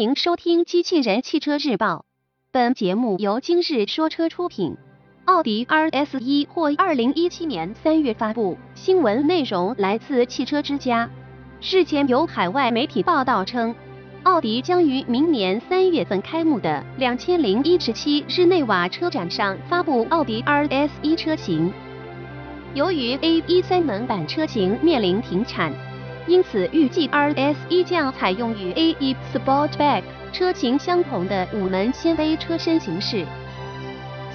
迎收听《机器人汽车日报》，本节目由今日说车出品。奥迪 RS 一或二零一七年三月发布，新闻内容来自汽车之家。日前有海外媒体报道称，奥迪将于明年三月份开幕的两千零一十七日内瓦车展上发布奥迪 RS 一车型。由于 A 一三门版车型面临停产。因此，预计 RS 一将采用与 A1 Sportback 车型相同的五门纤维车身形式。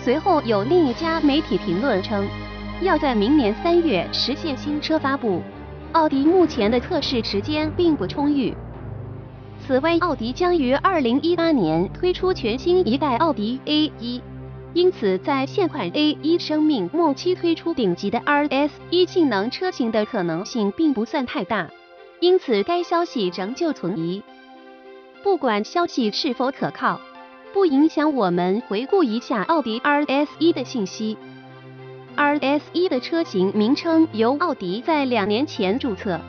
随后，有另一家媒体评论称，要在明年三月实现新车发布。奥迪目前的测试时间并不充裕。此外，奥迪将于二零一八年推出全新一代奥迪 A1，因此在现款 A1 生命末期推出顶级的 RS 一性能车型的可能性并不算太大。因此，该消息仍旧存疑。不管消息是否可靠，不影响我们回顾一下奥迪 RS 一的信息。RS 一的车型名称由奥迪在两年前注册，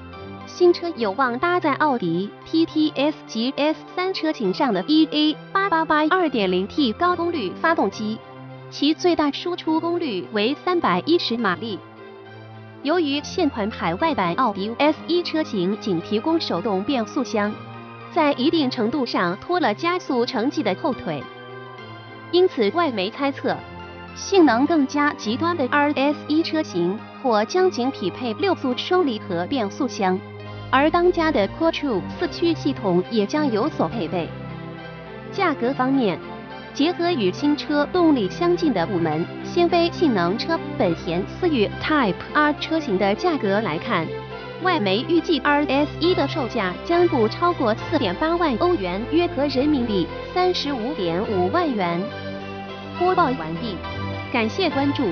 新车有望搭载奥迪 TT S 及 S 三车型上的 EA 八八八二点零 T 高功率发动机，其最大输出功率为三百一十马力。由于现款海外版奥迪 S1 车型仅提供手动变速箱，在一定程度上拖了加速成绩的后腿，因此外媒猜测，性能更加极端的 RS1 车型或将仅匹配六速双离合变速箱，而当家的 Quattro 四驱系统也将有所配备。价格方面。结合与新车动力相近的五门纤维性能车本田思域 Type R 车型的价格来看，外媒预计 RS 一的售价将不超过四点八万欧元，约合人民币三十五点五万元。播报完毕，感谢关注。